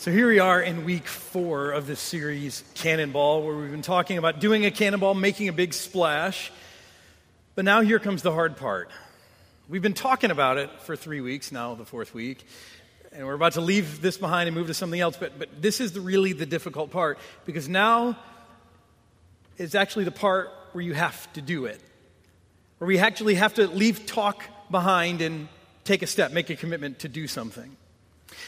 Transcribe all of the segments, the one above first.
So here we are in week four of this series, Cannonball, where we've been talking about doing a cannonball, making a big splash. But now here comes the hard part. We've been talking about it for three weeks, now the fourth week, and we're about to leave this behind and move to something else. But, but this is the, really the difficult part because now is actually the part where you have to do it, where we actually have to leave talk behind and take a step, make a commitment to do something.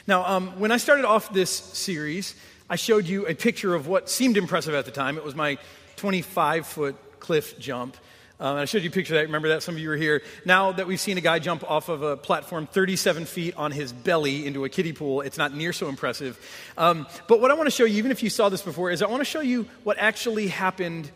Now, um, when I started off this series, I showed you a picture of what seemed impressive at the time. It was my 25 foot cliff jump. Um, I showed you a picture of that. Remember that? Some of you were here. Now that we've seen a guy jump off of a platform 37 feet on his belly into a kiddie pool, it's not near so impressive. Um, but what I want to show you, even if you saw this before, is I want to show you what actually happened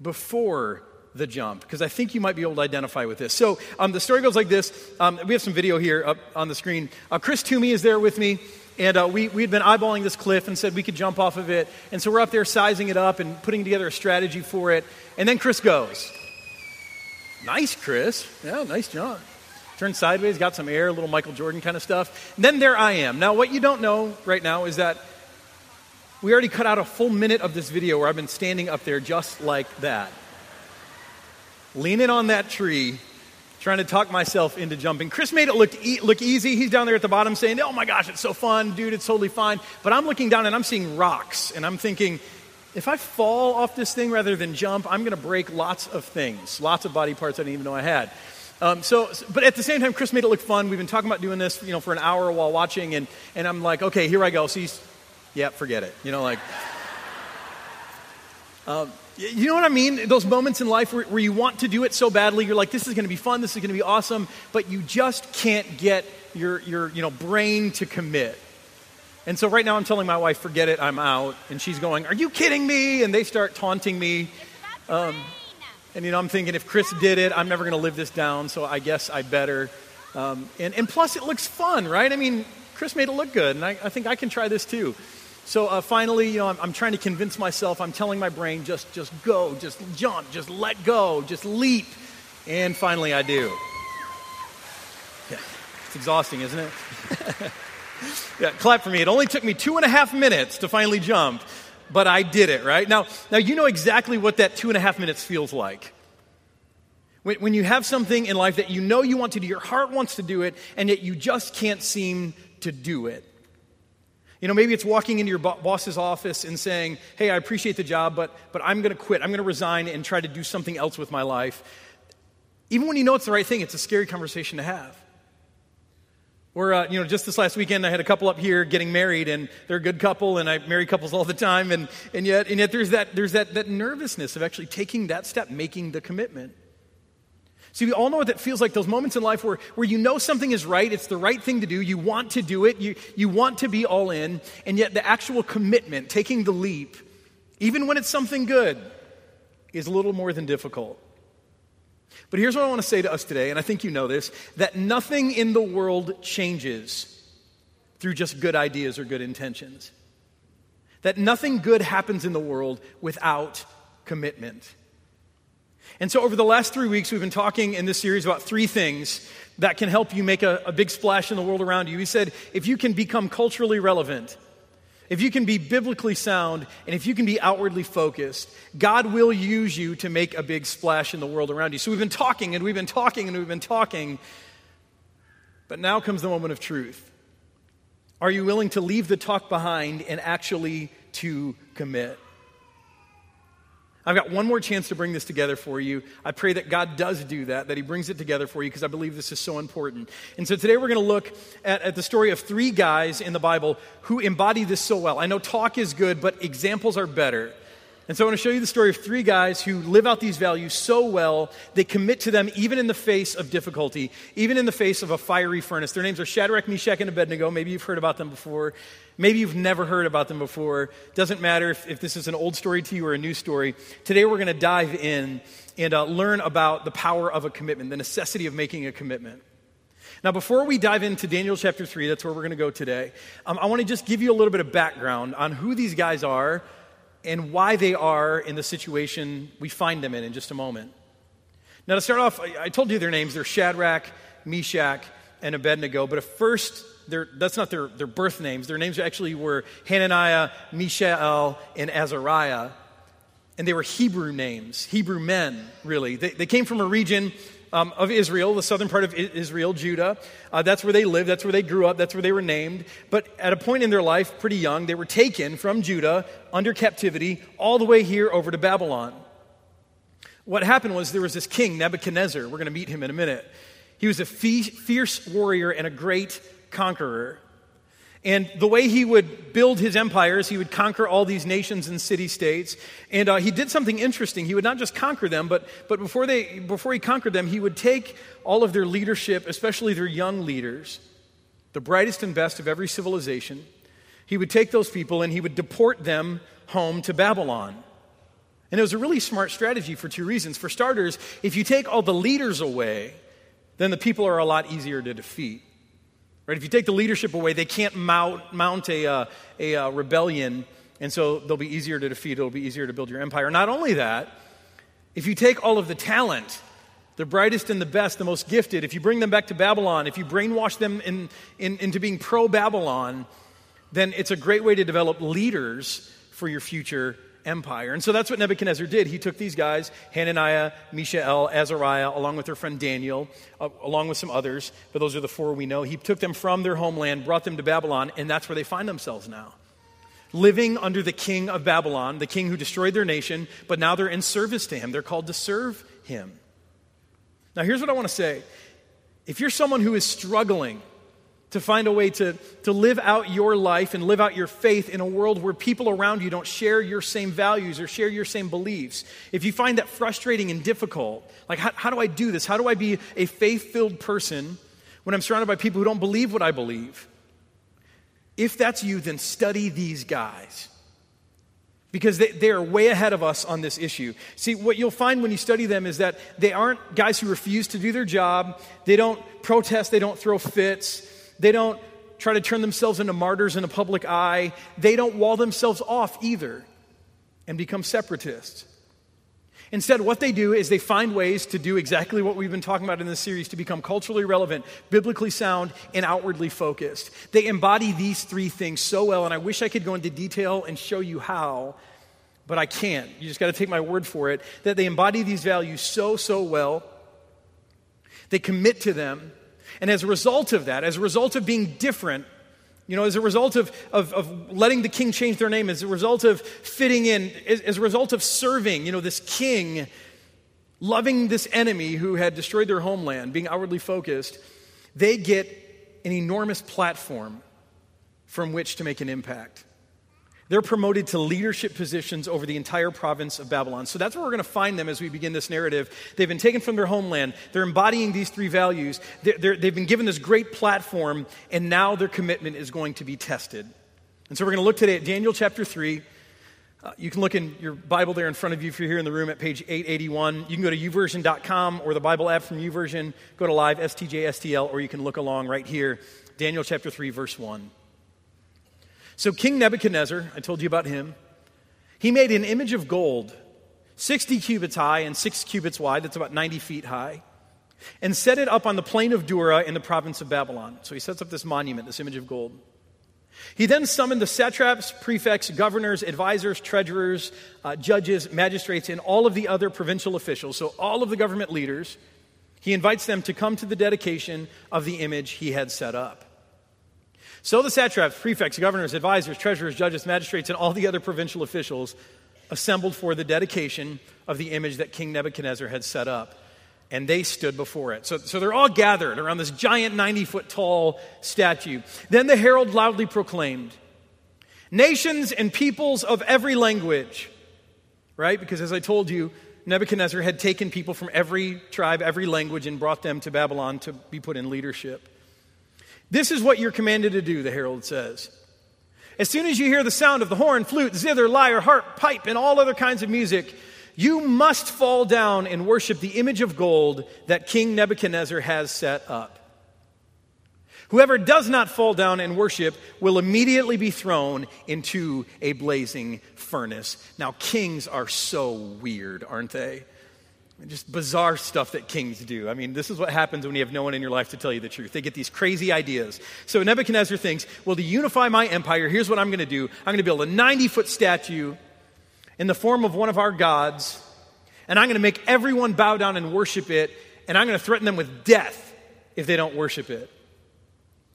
before the jump because I think you might be able to identify with this. So um, the story goes like this. Um, we have some video here up on the screen. Uh, Chris Toomey is there with me. And uh, we, we had been eyeballing this cliff and said we could jump off of it. And so we're up there sizing it up and putting together a strategy for it. And then Chris goes. Nice, Chris. Yeah, nice jump. Turned sideways, got some air, a little Michael Jordan kind of stuff. And then there I am. Now, what you don't know right now is that we already cut out a full minute of this video where I've been standing up there just like that leaning on that tree, trying to talk myself into jumping. Chris made it look, e- look easy. He's down there at the bottom saying, Oh my gosh, it's so fun, dude, it's totally fine. But I'm looking down and I'm seeing rocks, and I'm thinking, if I fall off this thing rather than jump, I'm going to break lots of things, lots of body parts I didn't even know I had. Um, so, but at the same time, Chris made it look fun. We've been talking about doing this, you know, for an hour while watching, and, and I'm like, okay, here I go. So he's, yeah, forget it. You know, like, um, you know what I mean? Those moments in life where, where you want to do it so badly, you're like, this is going to be fun, this is going to be awesome, but you just can't get your, your you know, brain to commit. And so right now I'm telling my wife, forget it, I'm out. And she's going, are you kidding me? And they start taunting me. Um, and, you know, I'm thinking, if Chris did it, I'm never going to live this down, so I guess I better. Um, and, and plus, it looks fun, right? I mean, Chris made it look good, and I, I think I can try this too. So uh, finally, you know, I'm, I'm, trying to convince myself, I'm telling my brain, just, just go, just jump, just let go, just leap. And finally, I do. Yeah, it's exhausting, isn't it? yeah, clap for me. It only took me two and a half minutes to finally jump, but I did it, right? Now, now you know exactly what that two and a half minutes feels like. When, when you have something in life that you know you want to do, your heart wants to do it, and yet you just can't seem to do it. You know, maybe it's walking into your boss's office and saying, Hey, I appreciate the job, but, but I'm going to quit. I'm going to resign and try to do something else with my life. Even when you know it's the right thing, it's a scary conversation to have. Or, uh, you know, just this last weekend, I had a couple up here getting married, and they're a good couple, and I marry couples all the time, and, and yet, and yet there's, that, there's that, that nervousness of actually taking that step, making the commitment. See, we all know what that feels like those moments in life where, where you know something is right, it's the right thing to do, you want to do it, you, you want to be all in, and yet the actual commitment, taking the leap, even when it's something good, is a little more than difficult. But here's what I want to say to us today, and I think you know this that nothing in the world changes through just good ideas or good intentions. That nothing good happens in the world without commitment. And so, over the last three weeks, we've been talking in this series about three things that can help you make a, a, big splash in the world around you. We said if you can become culturally relevant, if you can be biblically sound, and if you can be outwardly focused, God will use you to make a big splash in the world around you. So, we've been talking and we've been talking and we've been talking, but now comes the moment of truth. Are you willing to leave the talk behind and actually to commit? I've got one more chance to bring this together for you. I pray that God does do that, that He brings it together for you, because I believe this is so important. And so today we're going to look at, at, the story of three guys in the Bible who embody this so well. I know talk is good, but examples are better. And so I want to show you the story of three guys who live out these values so well, they commit to them even in the face of difficulty, even in the face of a fiery furnace. Their names are Shadrach, Meshach, and Abednego. Maybe you've heard about them before. Maybe you've never heard about them before. Doesn't matter if, if this is an old story to you or a new story. Today we're going to dive in and uh, learn about the power of a commitment, the necessity of making a commitment. Now, before we dive into Daniel chapter 3, that's where we're going to go today, um, I want to just give you a little bit of background on who these guys are and why they are in the situation we find them in in just a moment. Now, to start off, I told you their names. They're Shadrach, Meshach, and Abednego, but at first, that's not their, their birth names. Their names actually were Hananiah, Mishael, and Azariah. And they were Hebrew names, Hebrew men, really. They, they came from a region um, of Israel, the southern part of Israel, Judah. Uh, that's where they lived, that's where they grew up, that's where they were named. But at a point in their life, pretty young, they were taken from Judah under captivity all the way here over to Babylon. What happened was there was this king, Nebuchadnezzar. We're going to meet him in a minute. He was a fierce warrior and a great conqueror. And the way he would build his empires, he would conquer all these nations and city states. And uh, he did something interesting. He would not just conquer them, but, but before, they, before he conquered them, he would take all of their leadership, especially their young leaders, the brightest and best of every civilization. He would take those people and he would deport them home to Babylon. And it was a really smart strategy for two reasons. For starters, if you take all the leaders away, then the people are a lot easier to defeat. Right? If you take the leadership away, they can't mount, mount a, uh, a uh, rebellion, and so they'll be easier to defeat. It'll be easier to build your empire. Not only that, if you take all of the talent, the brightest and the best, the most gifted, if you bring them back to Babylon, if you brainwash them in, in, into being pro Babylon, then it's a great way to develop leaders for your future empire. And so that's what Nebuchadnezzar did. He took these guys, Hananiah, Mishael, Azariah, along with their friend Daniel, uh, along with some others, but those are the four we know. He took them from their homeland, brought them to Babylon, and that's where they find themselves now. Living under the king of Babylon, the king who destroyed their nation, but now they're in service to him. They're called to serve him. Now, here's what I want to say. If you're someone who is struggling to find a way to, to live out your life and live out your faith in a world where people around you don't share your same values or share your same beliefs. If you find that frustrating and difficult, like, how, how do I do this? How do I be a faith filled person when I'm surrounded by people who don't believe what I believe? If that's you, then study these guys because they, they, are way ahead of us on this issue. See, what you'll find when you study them is that they aren't guys who refuse to do their job, they don't protest, they don't throw fits. They don't try to turn themselves into martyrs in a public eye. They don't wall themselves off either and become separatists. Instead, what they do is they find ways to do exactly what we've been talking about in this series to become culturally relevant, biblically sound, and outwardly focused. They embody these three things so well, and I wish I could go into detail and show you how, but I can't. You just got to take my word for it that they embody these values so, so well. They commit to them, and as a result of that, as a result of being different, you know, as a result of, of, of letting the king change their name, as a result of fitting in, as, as a result of serving, you know, this king, loving this enemy who had destroyed their homeland, being outwardly focused, they get an enormous platform from which to make an impact. They're promoted to leadership positions over the entire province of Babylon. So that's where we're going to find them as we begin this narrative. They've been taken from their homeland. They're embodying these three values. they have been given this great platform, and now their commitment is going to be tested. And so we're going to look today at Daniel chapter 3. Uh, you can look in your Bible there in front of you if you're here in the room at page 881. You can go to youversion.com or the Bible app from YouVersion. Go to live, STJSTL, or you can look along right here. Daniel chapter 3, verse 1. So, King Nebuchadnezzar, I told you about him, he made an image of gold, 60 cubits high and 6 cubits wide, that's about 90 feet high, and set it up on the plain of Dura in the province of Babylon. So, he sets up this monument, this image of gold. He then summoned the satraps, prefects, governors, advisors, treasurers, uh, judges, magistrates, and all of the other provincial officials, so all of the government leaders. He invites them to come to the dedication of the image he had set up. So the satraps, prefects, governors, advisors, treasurers, judges, magistrates, and all the other provincial officials assembled for the dedication of the image that King Nebuchadnezzar had set up. And they stood before it. So, so they're all gathered around this giant 90 foot tall statue. Then the herald loudly proclaimed, Nations and peoples of every language, right? Because as I told you, Nebuchadnezzar had taken people from every tribe, every language, and brought them to Babylon to be put in leadership. This is what you're commanded to do, the herald says. As soon as you hear the sound of the horn, flute, zither, lyre, harp, pipe, and all other kinds of music, you must fall down and worship the image of gold that King Nebuchadnezzar has set up. Whoever does not fall down and worship will immediately be thrown into a blazing furnace. Now, kings are so weird, aren't they? Just bizarre stuff that kings do. I mean, this is what happens when you have no one in your life to tell you the truth. They get these crazy ideas. So Nebuchadnezzar thinks, well, to unify my empire, here's what I'm going to do I'm going to build a 90 foot statue in the form of one of our gods, and I'm going to make everyone bow down and worship it, and I'm going to threaten them with death if they don't worship it.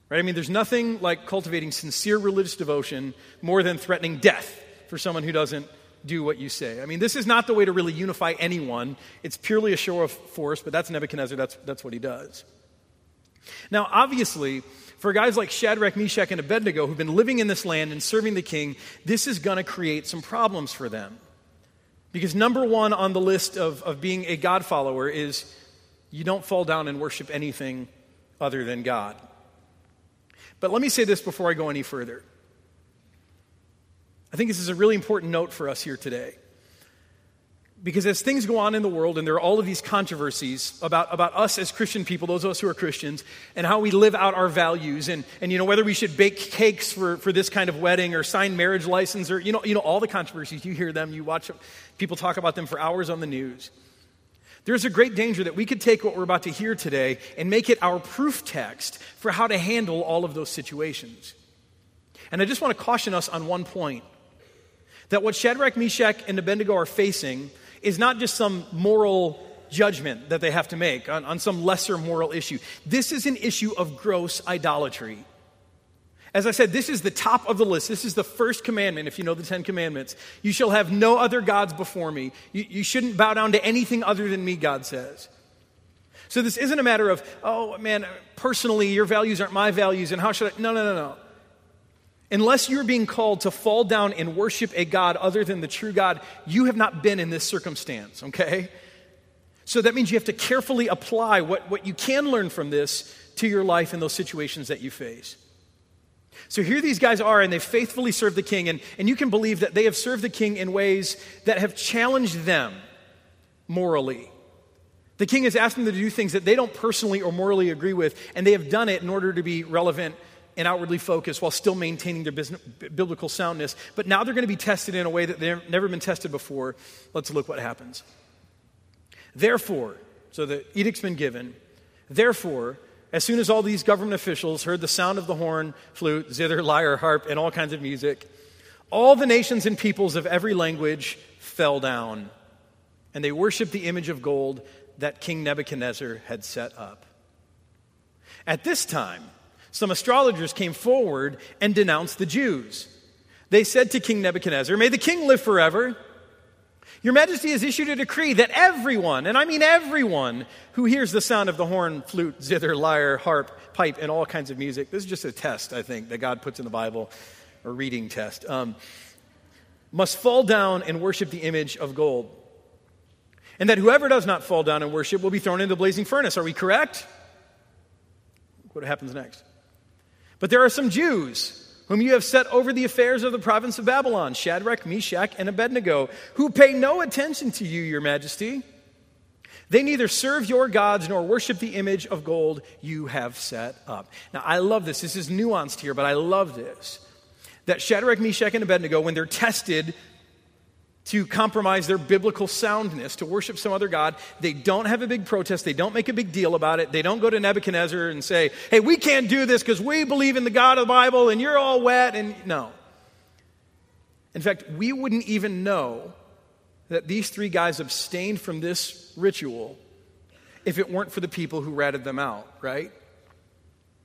Right? I mean, there's nothing like cultivating sincere religious devotion more than threatening death for someone who doesn't do what you say. I mean, this is not the way to really unify anyone. It's purely a show of force, but that's Nebuchadnezzar. That's, that's what he does. Now, obviously, for guys like Shadrach, Meshach, and Abednego who've been living in this land and serving the king, this is going to create some problems for them. Because number one on the list of, of being a God follower is you don't fall down and worship anything other than God. But let me say this before I go any further. I think this is a really important note for us here today. Because as things go on in the world, and there are all of these controversies about, about us as Christian people, those of us who are Christians, and how we live out our values, and, and you know, whether we should bake cakes for, for this kind of wedding or sign marriage license, or you know, you know, all the controversies, you hear them, you watch people talk about them for hours on the news. There's a great danger that we could take what we're about to hear today and make it our proof text for how to handle all of those situations. And I just want to caution us on one point that what Shadrach, Meshach, and Abednego are facing is not just some moral judgment that they have to make on, on some lesser moral issue. This is an issue of gross idolatry. As I said, this is the top of the list. This is the first commandment, if you know the Ten Commandments. You shall have no other gods before me. You, you shouldn't bow down to anything other than me, God says. So this isn't a matter of, oh man, personally, your values aren't my values, and how should I? No, no, no, no. Unless you're being called to fall down and worship a God other than the true God, you have not been in this circumstance, okay? So that means you have to carefully apply what, what you can learn from this to your life in those situations that you face. So here these guys are, and they faithfully serve the king, and, and you can believe that they have served the king in ways that have challenged them morally. The king has asked them to do things that they don't personally or morally agree with, and they have done it in order to be relevant and outwardly focused while still maintaining their business, biblical soundness. But now they're going to be tested in a way that they've never been tested before. Let's look what happens. Therefore, so the edict's been given. Therefore, as soon as all these government officials heard the sound of the horn, flute, zither, lyre, harp, and all kinds of music, all the nations and peoples of every language fell down, and they worshiped the image of gold that King Nebuchadnezzar had set up. At this time, some astrologers came forward and denounced the Jews. They said to King Nebuchadnezzar, May the king live forever. Your majesty has issued a decree that everyone, and I mean everyone, who hears the sound of the horn, flute, zither, lyre, harp, pipe, and all kinds of music, this is just a test, I think, that God puts in the Bible, a reading test, um, must fall down and worship the image of gold. And that whoever does not fall down and worship will be thrown into the blazing furnace. Are we correct? What happens next? But there are some Jews whom you have set over the affairs of the province of Babylon Shadrach, Meshach, and Abednego, who pay no attention to you, your majesty. They neither serve your gods nor worship the image of gold you have set up. Now, I love this. This is nuanced here, but I love this. That Shadrach, Meshach, and Abednego, when they're tested to compromise their biblical soundness, to worship some other God. They don't have a big protest. They don't make a big deal about it. They don't go to Nebuchadnezzar and say, hey, we can't do this because we believe in the God of the Bible and you're all wet. And no. In fact, we wouldn't even know that these three guys abstained from this ritual if it weren't for the people who ratted them out, right?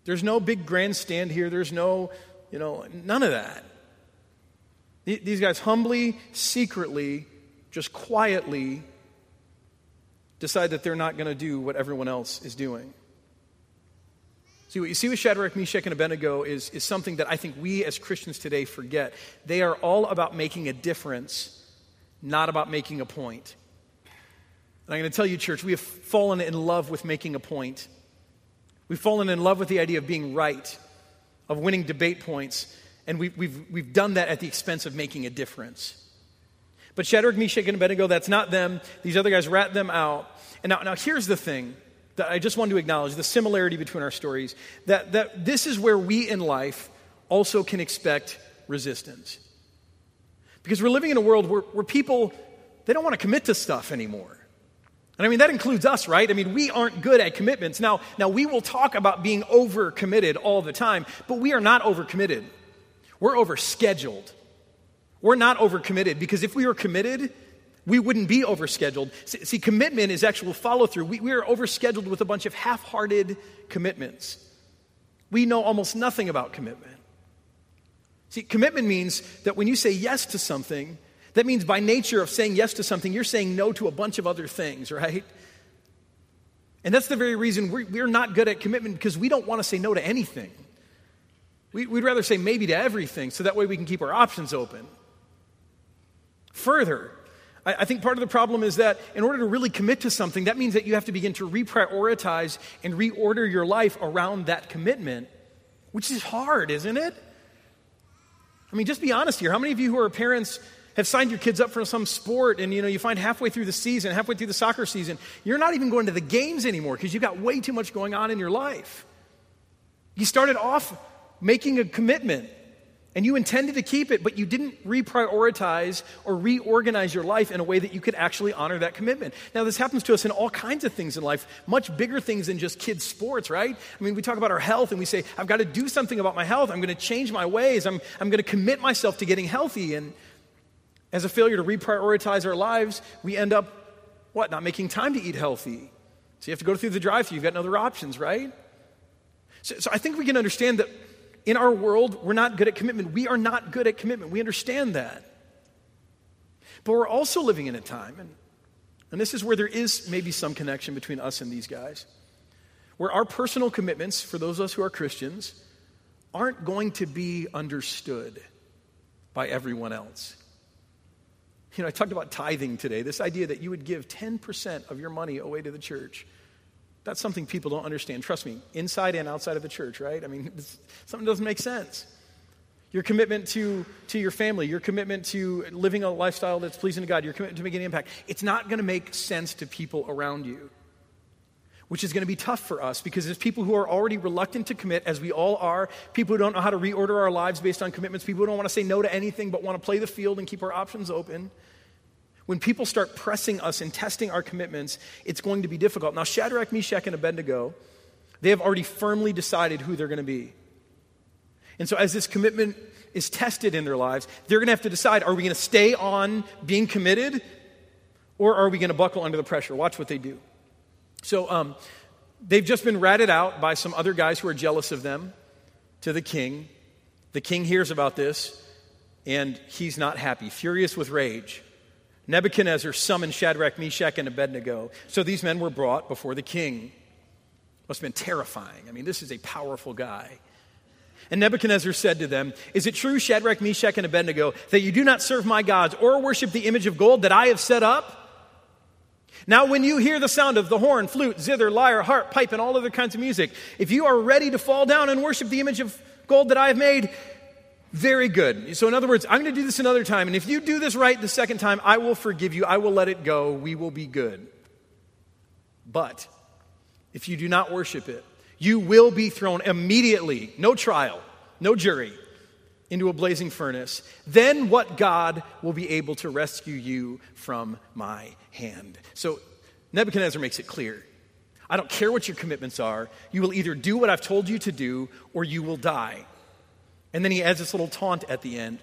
There's no big grandstand here. There's no, you know, none of that. These guys humbly, secretly, just quietly decide that they're not going to do what everyone else is doing. See, what you see with Shadrach, Meshach, and Abednego is, is something that I think we as Christians today forget. They are all about making a difference, not about making a point. And I'm going to tell you, church, we have fallen in love with making a point. We've fallen in love with the idea of being right, of winning debate points. And we've, we've, we've done that at the expense of making a difference. But Shadrach, Meshach, and Abednego, that's not them. These other guys rat them out. And now, now here's the thing that I just want to acknowledge the similarity between our stories that, that this is where we in life also can expect resistance. Because we're living in a world where, where people, they don't want to commit to stuff anymore. And I mean, that includes us, right? I mean, we aren't good at commitments. Now, now we will talk about being overcommitted all the time, but we are not overcommitted. We're overscheduled. We're not overcommitted because if we were committed, we wouldn't be overscheduled. See, see commitment is actual follow through. We, we are overscheduled with a bunch of half hearted commitments. We know almost nothing about commitment. See, commitment means that when you say yes to something, that means by nature of saying yes to something, you're saying no to a bunch of other things, right? And that's the very reason we're, we're not good at commitment because we don't want to say no to anything. We, would rather say maybe to everything so that way we can keep our options open. Further, I, I think part of the problem is that in order to really commit to something, that means that you have to begin to reprioritize and reorder your life around that commitment, which is hard, isn't it? I mean, just be honest here. How many of you who are parents have signed your kids up for some sport and you know you find halfway through the season halfway through the soccer season you're not even going to the games anymore because you've got way too much going on in your life you started off making a commitment and you intended to keep it, but you didn't reprioritize or reorganize your life in a way that you could actually honor that commitment. Now, this happens to us in all kinds of things in life, much bigger things than just kids' sports, right? I mean, we talk about our health and we say, I've got to do something about my health. I'm going to change my ways. I'm, I'm going to commit myself to getting healthy. And as a failure to reprioritize our lives, we end up, what, not making time to eat healthy. So you have to go through the drive through. You've got other options, right? So, so I think we can understand that in our world, we're not good at commitment. We are not good at commitment. We understand that. But we're also living in a time, and, and this is where there is maybe some connection between us and these guys, where our personal commitments, for those of us who are Christians, aren't going to be understood by everyone else. You know, I talked about tithing today, this idea that you would give 10% of your money away to the church. That's something people don't understand. Trust me, inside and outside of the church, right? I mean, something doesn't make sense. Your commitment to, to your family, your commitment to living a lifestyle that's pleasing to God, your commitment to making an impact, it's not going to make sense to people around you, which is going to be tough for us because there's people who are already reluctant to commit, as we all are, people who don't know how to reorder our lives based on commitments, people who don't want to say no to anything but want to play the field and keep our options open. When people start pressing us and testing our commitments, it's going to be difficult. Now, Shadrach, Meshach, and Abednego, they have already firmly decided who they're going to be. And so, as this commitment is tested in their lives, they're going to have to decide are we going to stay on being committed or are we going to buckle under the pressure? Watch what they do. So, um, they've just been ratted out by some other guys who are jealous of them to the king. The king hears about this and he's not happy, furious with rage. Nebuchadnezzar summoned Shadrach, Meshach, and Abednego. So these men were brought before the king. Must have been terrifying. I mean, this is a powerful guy. And Nebuchadnezzar said to them, Is it true, Shadrach, Meshach, and Abednego, that you do not serve my gods or worship the image of gold that I have set up? Now, when you hear the sound of the horn, flute, zither, lyre, harp, pipe, and all other kinds of music, if you are ready to fall down and worship the image of gold that I have made, very good. So, in other words, I'm going to do this another time, and if you do this right the second time, I will forgive you. I will let it go. We will be good. But if you do not worship it, you will be thrown immediately, no trial, no jury, into a blazing furnace. Then what God will be able to rescue you from my hand? So, Nebuchadnezzar makes it clear. I don't care what your commitments are. You will either do what I've told you to do or you will die. And then he adds this little taunt at the end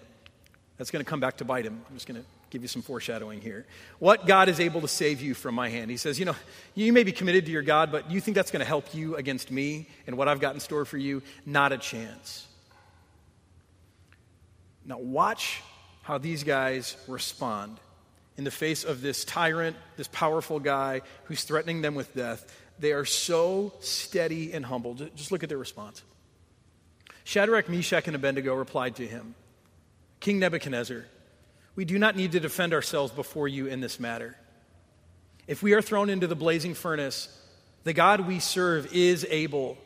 that's going to come back to bite him. I'm just going to give you some foreshadowing here. What God is able to save you from my hand. He says, You know, you may be committed to your God, but you think that's going to help you against me and what I've got in store for you? Not a chance. Now, watch how these guys respond in the face of this tyrant, this powerful guy who's threatening them with death. They are so steady and humble. Just look at their response. Shadrach, Meshach, and Abednego replied to him King Nebuchadnezzar, we do not need to defend ourselves before you in this matter. If we are thrown into the blazing furnace, the God we serve is able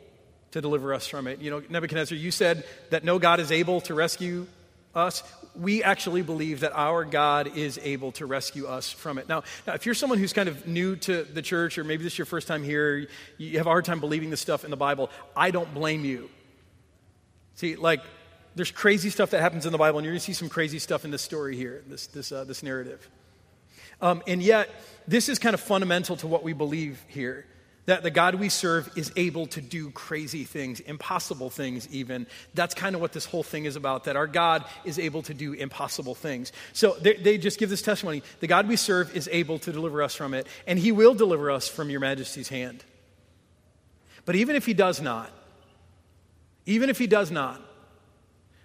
to deliver us from it. You know, Nebuchadnezzar, you said that no God is able to rescue us. We actually believe that our God is able to rescue us from it. Now, now, if you're someone who's kind of new to the church, or maybe this is your first time here, you have a hard time believing this stuff in the Bible, I don't blame you. See, like, there's crazy stuff that happens in the Bible, and you're going to see some crazy stuff in this story here, this, this, uh, this narrative. Um, and yet, this is kind of fundamental to what we believe here that the God we serve is able to do crazy things, impossible things, even. That's kind of what this whole thing is about, that our God is able to do impossible things. So they, they, just give this testimony the God we serve is able to deliver us from it, and he will deliver us from your majesty's hand. But even if he does not, even if he does not,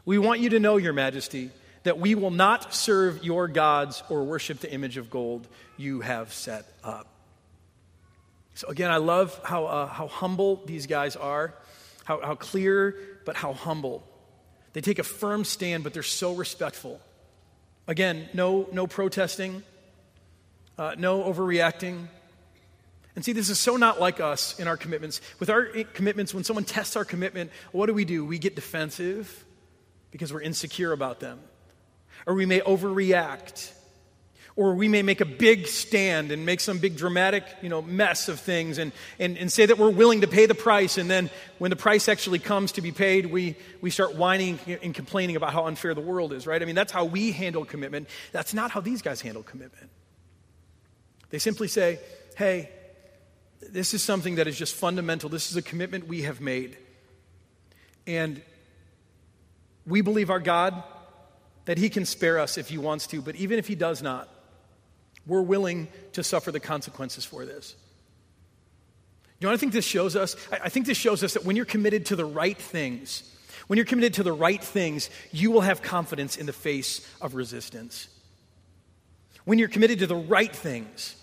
we want you to know, your majesty, that we will not serve your gods or worship the image of gold you have set up. So, again, I love how, uh, how humble these guys are, how, how clear, but how humble. They take a firm stand, but they're so respectful. Again, no, no protesting, uh, no overreacting. And see, this is so not like us in our commitments. With our commitments, when someone tests our commitment, what do we do? We get defensive because we're insecure about them. Or we may overreact or we may make a big stand and make some big dramatic you know, mess of things and, and, and say that we're willing to pay the price. And then when the price actually comes to be paid, we, we start whining and complaining about how unfair the world is, right? I mean, that's how we handle commitment. That's not how these guys handle commitment. They simply say, hey, this is something that is just fundamental. This is a commitment we have made. And we believe our God that He can spare us if He wants to, but even if He does not, we're willing to suffer the consequences for this. You know what I think this shows us? I think this shows us that when you're committed to the right things, when you're committed to the right things, you will have confidence in the face of resistance. When you're committed to the right things,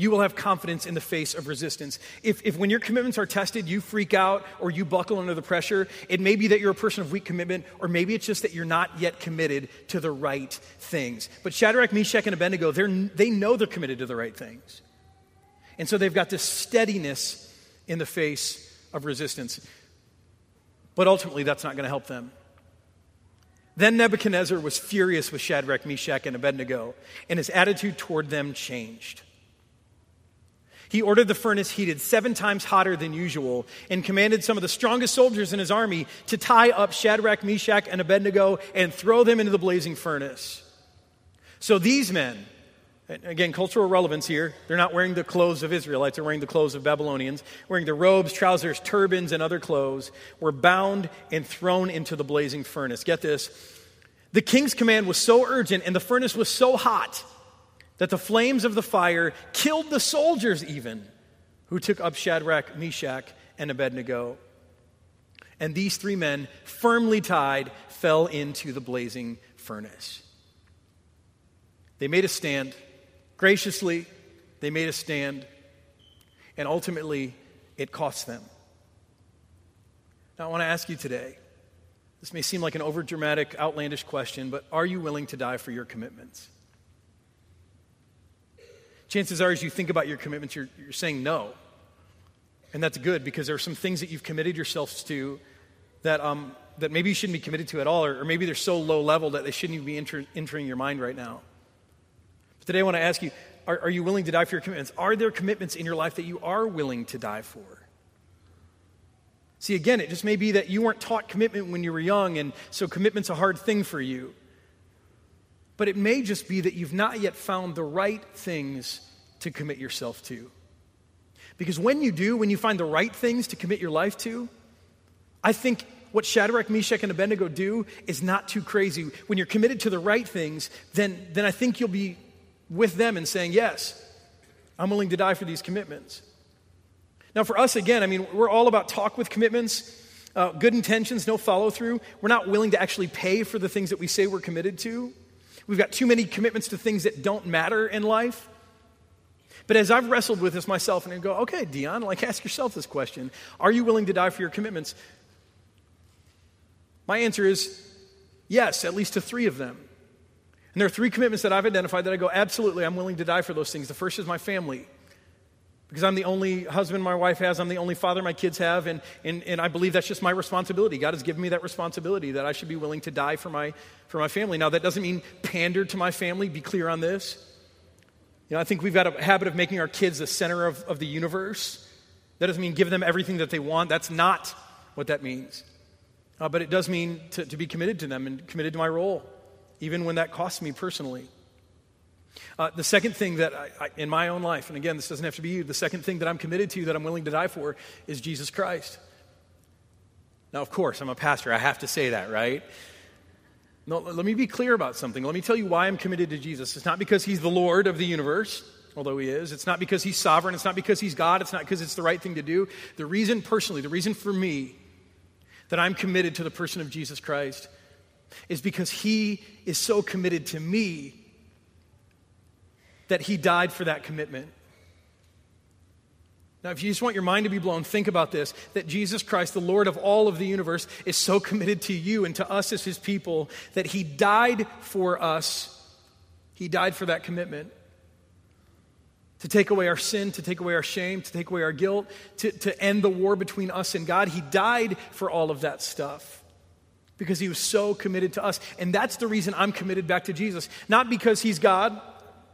you will have confidence in the face of resistance. If, if when your commitments are tested, you freak out or you buckle under the pressure, it may be that you're a person of weak commitment, or maybe it's just that you're not yet committed to the right things. But Shadrach, Meshach, and Abednego, they know they're committed to the right things. And so they've got this steadiness in the face of resistance. But ultimately, that's not going to help them. Then Nebuchadnezzar was furious with Shadrach, Meshach, and Abednego, and his attitude toward them changed. He ordered the furnace heated seven times hotter than usual and commanded some of the strongest soldiers in his army to tie up Shadrach, Meshach, and Abednego and throw them into the blazing furnace. So these men, again, cultural relevance here, they're not wearing the clothes of Israelites, they're wearing the clothes of Babylonians, wearing the robes, trousers, turbans, and other clothes, were bound and thrown into the blazing furnace. Get this. The king's command was so urgent and the furnace was so hot that the flames of the fire killed the soldiers, even who took up Shadrach, Meshach, and Abednego. And these three men, firmly tied, fell into the blazing furnace. They made a stand. Graciously, they made a stand. And ultimately, it cost them. Now, I want to ask you today this may seem like an overdramatic, outlandish question, but are you willing to die for your commitments? Chances are, as you think about your commitments, you're, you're saying no. And that's good because there are some things that you've committed yourselves to that, um, that maybe you shouldn't be committed to at all, or, or maybe they're so low level that they shouldn't even be enter, entering your mind right now. But today I want to ask you are, are you willing to die for your commitments? Are there commitments in your life that you are willing to die for? See, again, it just may be that you weren't taught commitment when you were young, and so commitment's a hard thing for you. But it may just be that you've not yet found the right things to commit yourself to. Because when you do, when you find the right things to commit your life to, I think what Shadrach, Meshach, and Abednego do is not too crazy. When you're committed to the right things, then, then I think you'll be with them and saying, Yes, I'm willing to die for these commitments. Now, for us, again, I mean, we're all about talk with commitments, uh, good intentions, no follow through. We're not willing to actually pay for the things that we say we're committed to. We've got too many commitments to things that don't matter in life. But as I've wrestled with this myself and I go, okay, Dion, like ask yourself this question Are you willing to die for your commitments? My answer is yes, at least to three of them. And there are three commitments that I've identified that I go, absolutely, I'm willing to die for those things. The first is my family because I'm the only husband my wife has, I'm the only father my kids have, and, and, and I believe that's just my responsibility. God has given me that responsibility that I should be willing to die for my, for my family. Now, that doesn't mean pander to my family, be clear on this. You know, I think we've got a habit of making our kids the center of, of the universe. That doesn't mean give them everything that they want. That's not what that means. Uh, but it does mean to, to be committed to them and committed to my role, even when that costs me personally. Uh, the second thing that I, I, in my own life, and again, this doesn't have to be you, the second thing that I'm committed to, that I'm willing to die for, is Jesus Christ. Now, of course, I'm a pastor. I have to say that, right? No, let me be clear about something. Let me tell you why I'm committed to Jesus. It's not because he's the Lord of the universe, although he is. It's not because he's sovereign. It's not because he's God. It's not because it's the right thing to do. The reason, personally, the reason for me that I'm committed to the person of Jesus Christ is because he is so committed to me that he died for that commitment. Now, if you just want your mind to be blown, think about this that Jesus Christ, the Lord of all of the universe, is so committed to you and to us as his people that he died for us. He died for that commitment. To take away our sin, to take away our shame, to take away our guilt, to, to end the war between us and God. He died for all of that stuff because he was so committed to us. And that's the reason I'm committed back to Jesus. Not because he's God.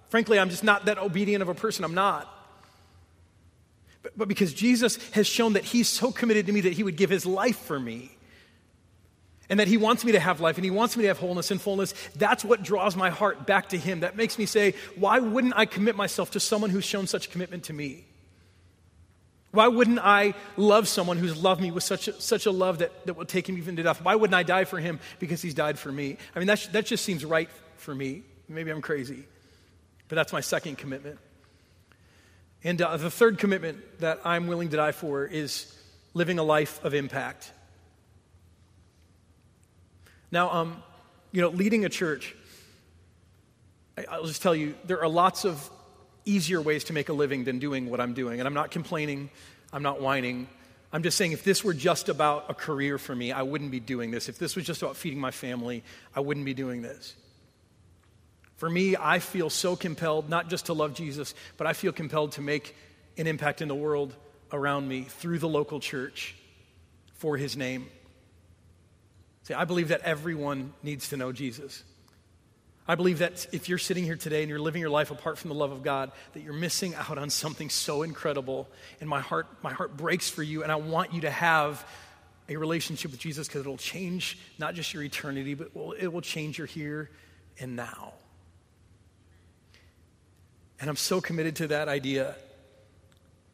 Frankly, I'm just not that obedient of a person. I'm not but because Jesus has shown that he's so committed to me that he would give his life for me. And that he wants me to have life and he wants me to have wholeness and fullness. That's what draws my heart back to him. That makes me say, why wouldn't I commit myself to someone who's shown such commitment to me? Why wouldn't I love someone who's loved me with such a, such a love that, that will take him even to death? Why wouldn't I die for him because he's died for me? I mean, that, that just seems right for me. Maybe I'm crazy, but that's my second commitment. And uh, the third commitment that I'm willing to die for is living a life of impact. Now, um, you know, leading a church, I, will just tell you, there are lots of easier ways to make a living than doing what I'm doing. And I'm not complaining, I'm not whining. I'm just saying, if this were just about a career for me, I wouldn't be doing this. If this was just about feeding my family, I wouldn't be doing this. For me, I feel so compelled not just to love Jesus, but I feel compelled to make an impact in the world around me through the local church for his name. See, I believe that everyone needs to know Jesus. I believe that if you're sitting here today and you're living your life apart from the love of God, that you're missing out on something so incredible. And my heart, my heart breaks for you, and I want you to have a relationship with Jesus because it'll change not just your eternity, but it will change your here and now. And I'm so committed to that idea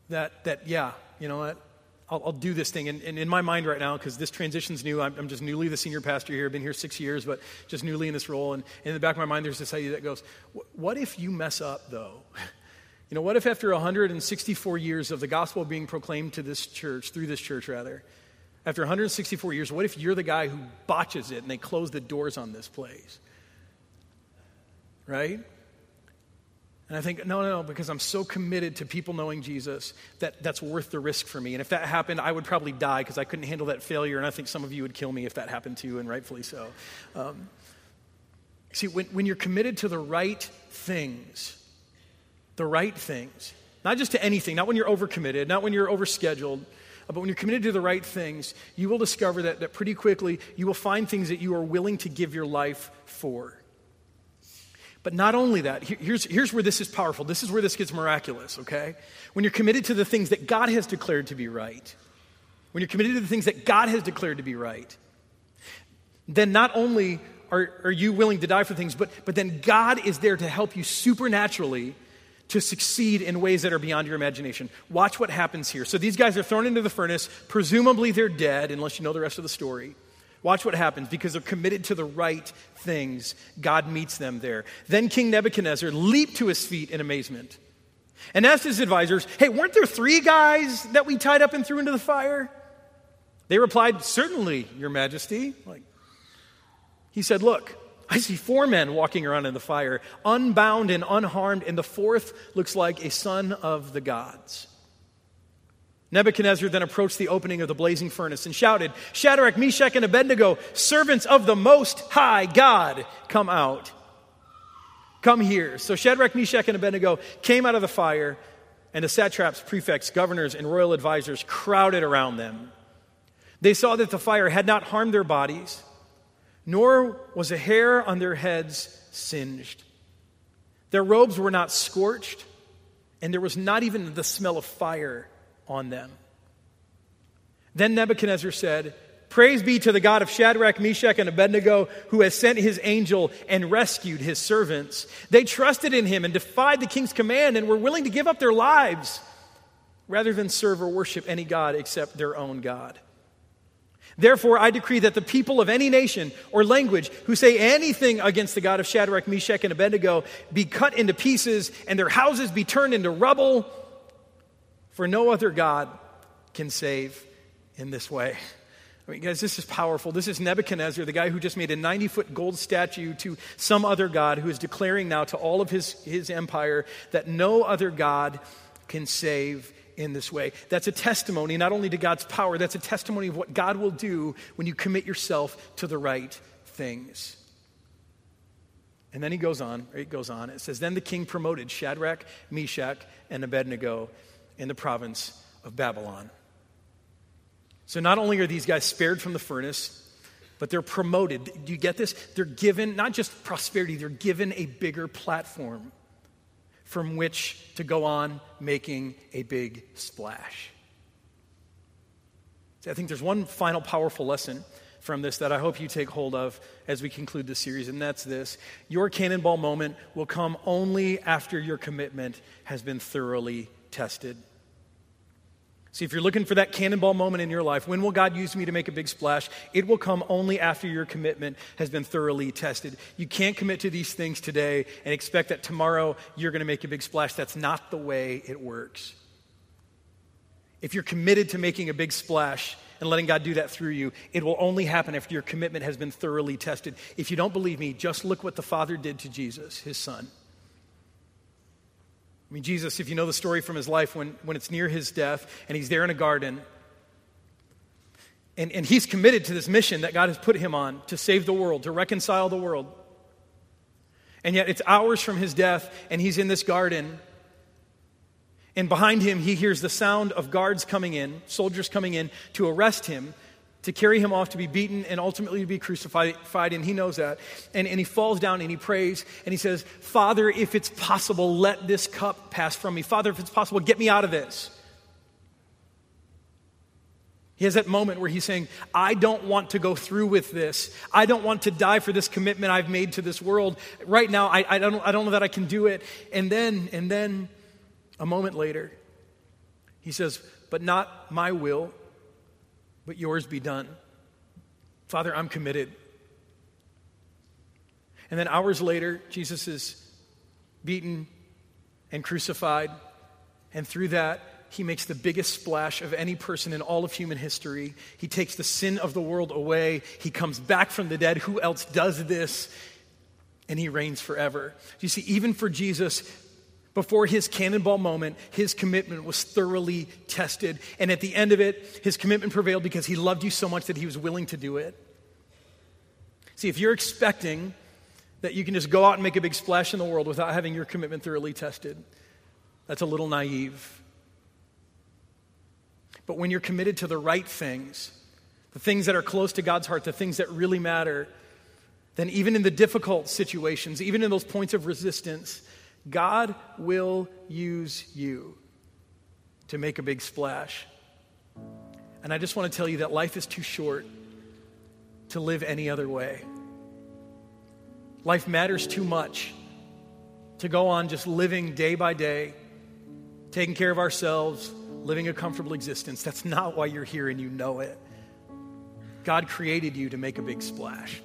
that, that yeah, you know what? I'll, I'll do this thing. And, and, in my mind right now, because this transition's new, I'm, I'm, just newly the senior pastor here. I've been here six years, but just newly in this role. And, and in the back of my mind, there's this idea that goes, what if you mess up, though? You know, what if after 164 years of the gospel being proclaimed to this church, through this church rather, after 164 years, what if you're the guy who botches it and they close the doors on this place? Right? And I think, no, no, because I'm so committed to people knowing Jesus that that's worth the risk for me. And if that happened, I would probably die because I couldn't handle that failure. And I think some of you would kill me if that happened to you, and rightfully so. Um, see, when, when you're committed to the right things, the right things, not just to anything, not when you're overcommitted, not when you're overscheduled, but when you're committed to the right things, you will discover that, that pretty quickly you will find things that you are willing to give your life for. But not only that, here's, here's where this is powerful. This is where this gets miraculous, okay? When you're committed to the things that God has declared to be right, when you're committed to the things that God has declared to be right, then not only are, are you willing to die for things, but, but then God is there to help you supernaturally to succeed in ways that are beyond your imagination. Watch what happens here. So these guys are thrown into the furnace. Presumably they're dead, unless you know the rest of the story. Watch what happens because they're committed to the right things. God meets them there. Then King Nebuchadnezzar leaped to his feet in amazement and asked his advisors, Hey, weren't there three guys that we tied up and threw into the fire? They replied, Certainly, Your Majesty. Like, he said, Look, I see four men walking around in the fire, unbound and unharmed, and the fourth looks like a son of the gods. Nebuchadnezzar then approached the opening of the blazing furnace and shouted, Shadrach, Meshach, and Abednego, servants of the Most High God, come out. Come here. So Shadrach, Meshach, and Abednego came out of the fire, and the satraps, prefects, governors, and royal advisors crowded around them. They saw that the fire had not harmed their bodies, nor was a hair on their heads singed. Their robes were not scorched, and there was not even the smell of fire on them. Then Nebuchadnezzar said, Praise be to the God of Shadrach, Meshach, and Abednego, who has sent his angel and rescued his servants. They trusted in him and defied the king's command and were willing to give up their lives rather than serve or worship any God except their own God. Therefore, I decree that the people of any nation or language who say anything against the God of Shadrach, Meshach, and Abednego be cut into pieces and their houses be turned into rubble, for no other God can save in this way. I mean, guys, this is powerful. This is Nebuchadnezzar, the guy who just made a 90 foot gold statue to some other God, who is declaring now to all of his, his empire that no other God can save in this way. That's a testimony not only to God's power, that's a testimony of what God will do when you commit yourself to the right things. And then he goes on, it goes on. It says, Then the king promoted Shadrach, Meshach, and Abednego in the province of Babylon. So not only are these guys spared from the furnace, but they're promoted. Do you get this? They're given not just prosperity, they're given a bigger platform from which to go on making a big splash. See, I think there's one final powerful lesson from this that I hope you take hold of as we conclude this series, and that's this. Your cannonball moment will come only after your commitment has been thoroughly tested. See, if you're looking for that cannonball moment in your life, when will God use me to make a big splash? It will come only after your commitment has been thoroughly tested. You can't commit to these things today and expect that tomorrow you're going to make a big splash. That's not the way it works. If you're committed to making a big splash and letting God do that through you, it will only happen after your commitment has been thoroughly tested. If you don't believe me, just look what the Father did to Jesus, his son. I mean, Jesus, if you know the story from his life, when, when it's near his death and he's there in a garden, and, and he's committed to this mission that God has put him on to save the world, to reconcile the world. And yet it's hours from his death, and he's in this garden. And behind him, he hears the sound of guards coming in, soldiers coming in to arrest him to carry him off to be beaten and ultimately to be crucified, and he knows that. And, and he falls down and he prays and he says, Father, if it's possible, let this cup pass from me. Father, if it's possible, get me out of this. He has that moment where he's saying, I don't want to go through with this. I don't want to die for this commitment I've made to this world. Right now, I, I, don't, I don't know that I can do it. And then, and then, a moment later, he says, But not my will, but yours be done. Father, I'm committed. And then hours later, Jesus is beaten and crucified. And through that, he makes the biggest splash of any person in all of human history. He takes the sin of the world away. He comes back from the dead. Who else does this? And he reigns forever. You see, even for Jesus, before his cannonball moment, his commitment was thoroughly tested. And at the end of it, his commitment prevailed because he loved you so much that he was willing to do it. See, if you're expecting that you can just go out and make a big splash in the world without having your commitment thoroughly tested, that's a little naive. But when you're committed to the right things, the things that are close to God's heart, the things that really matter, then even in the difficult situations, even in those points of resistance, God will use you to make a big splash. And I just want to tell you that life is too short to live any other way. Life matters too much to go on just living day by day, taking care of ourselves, living a comfortable existence. That's not why you're here and you know it. God created you to make a big splash.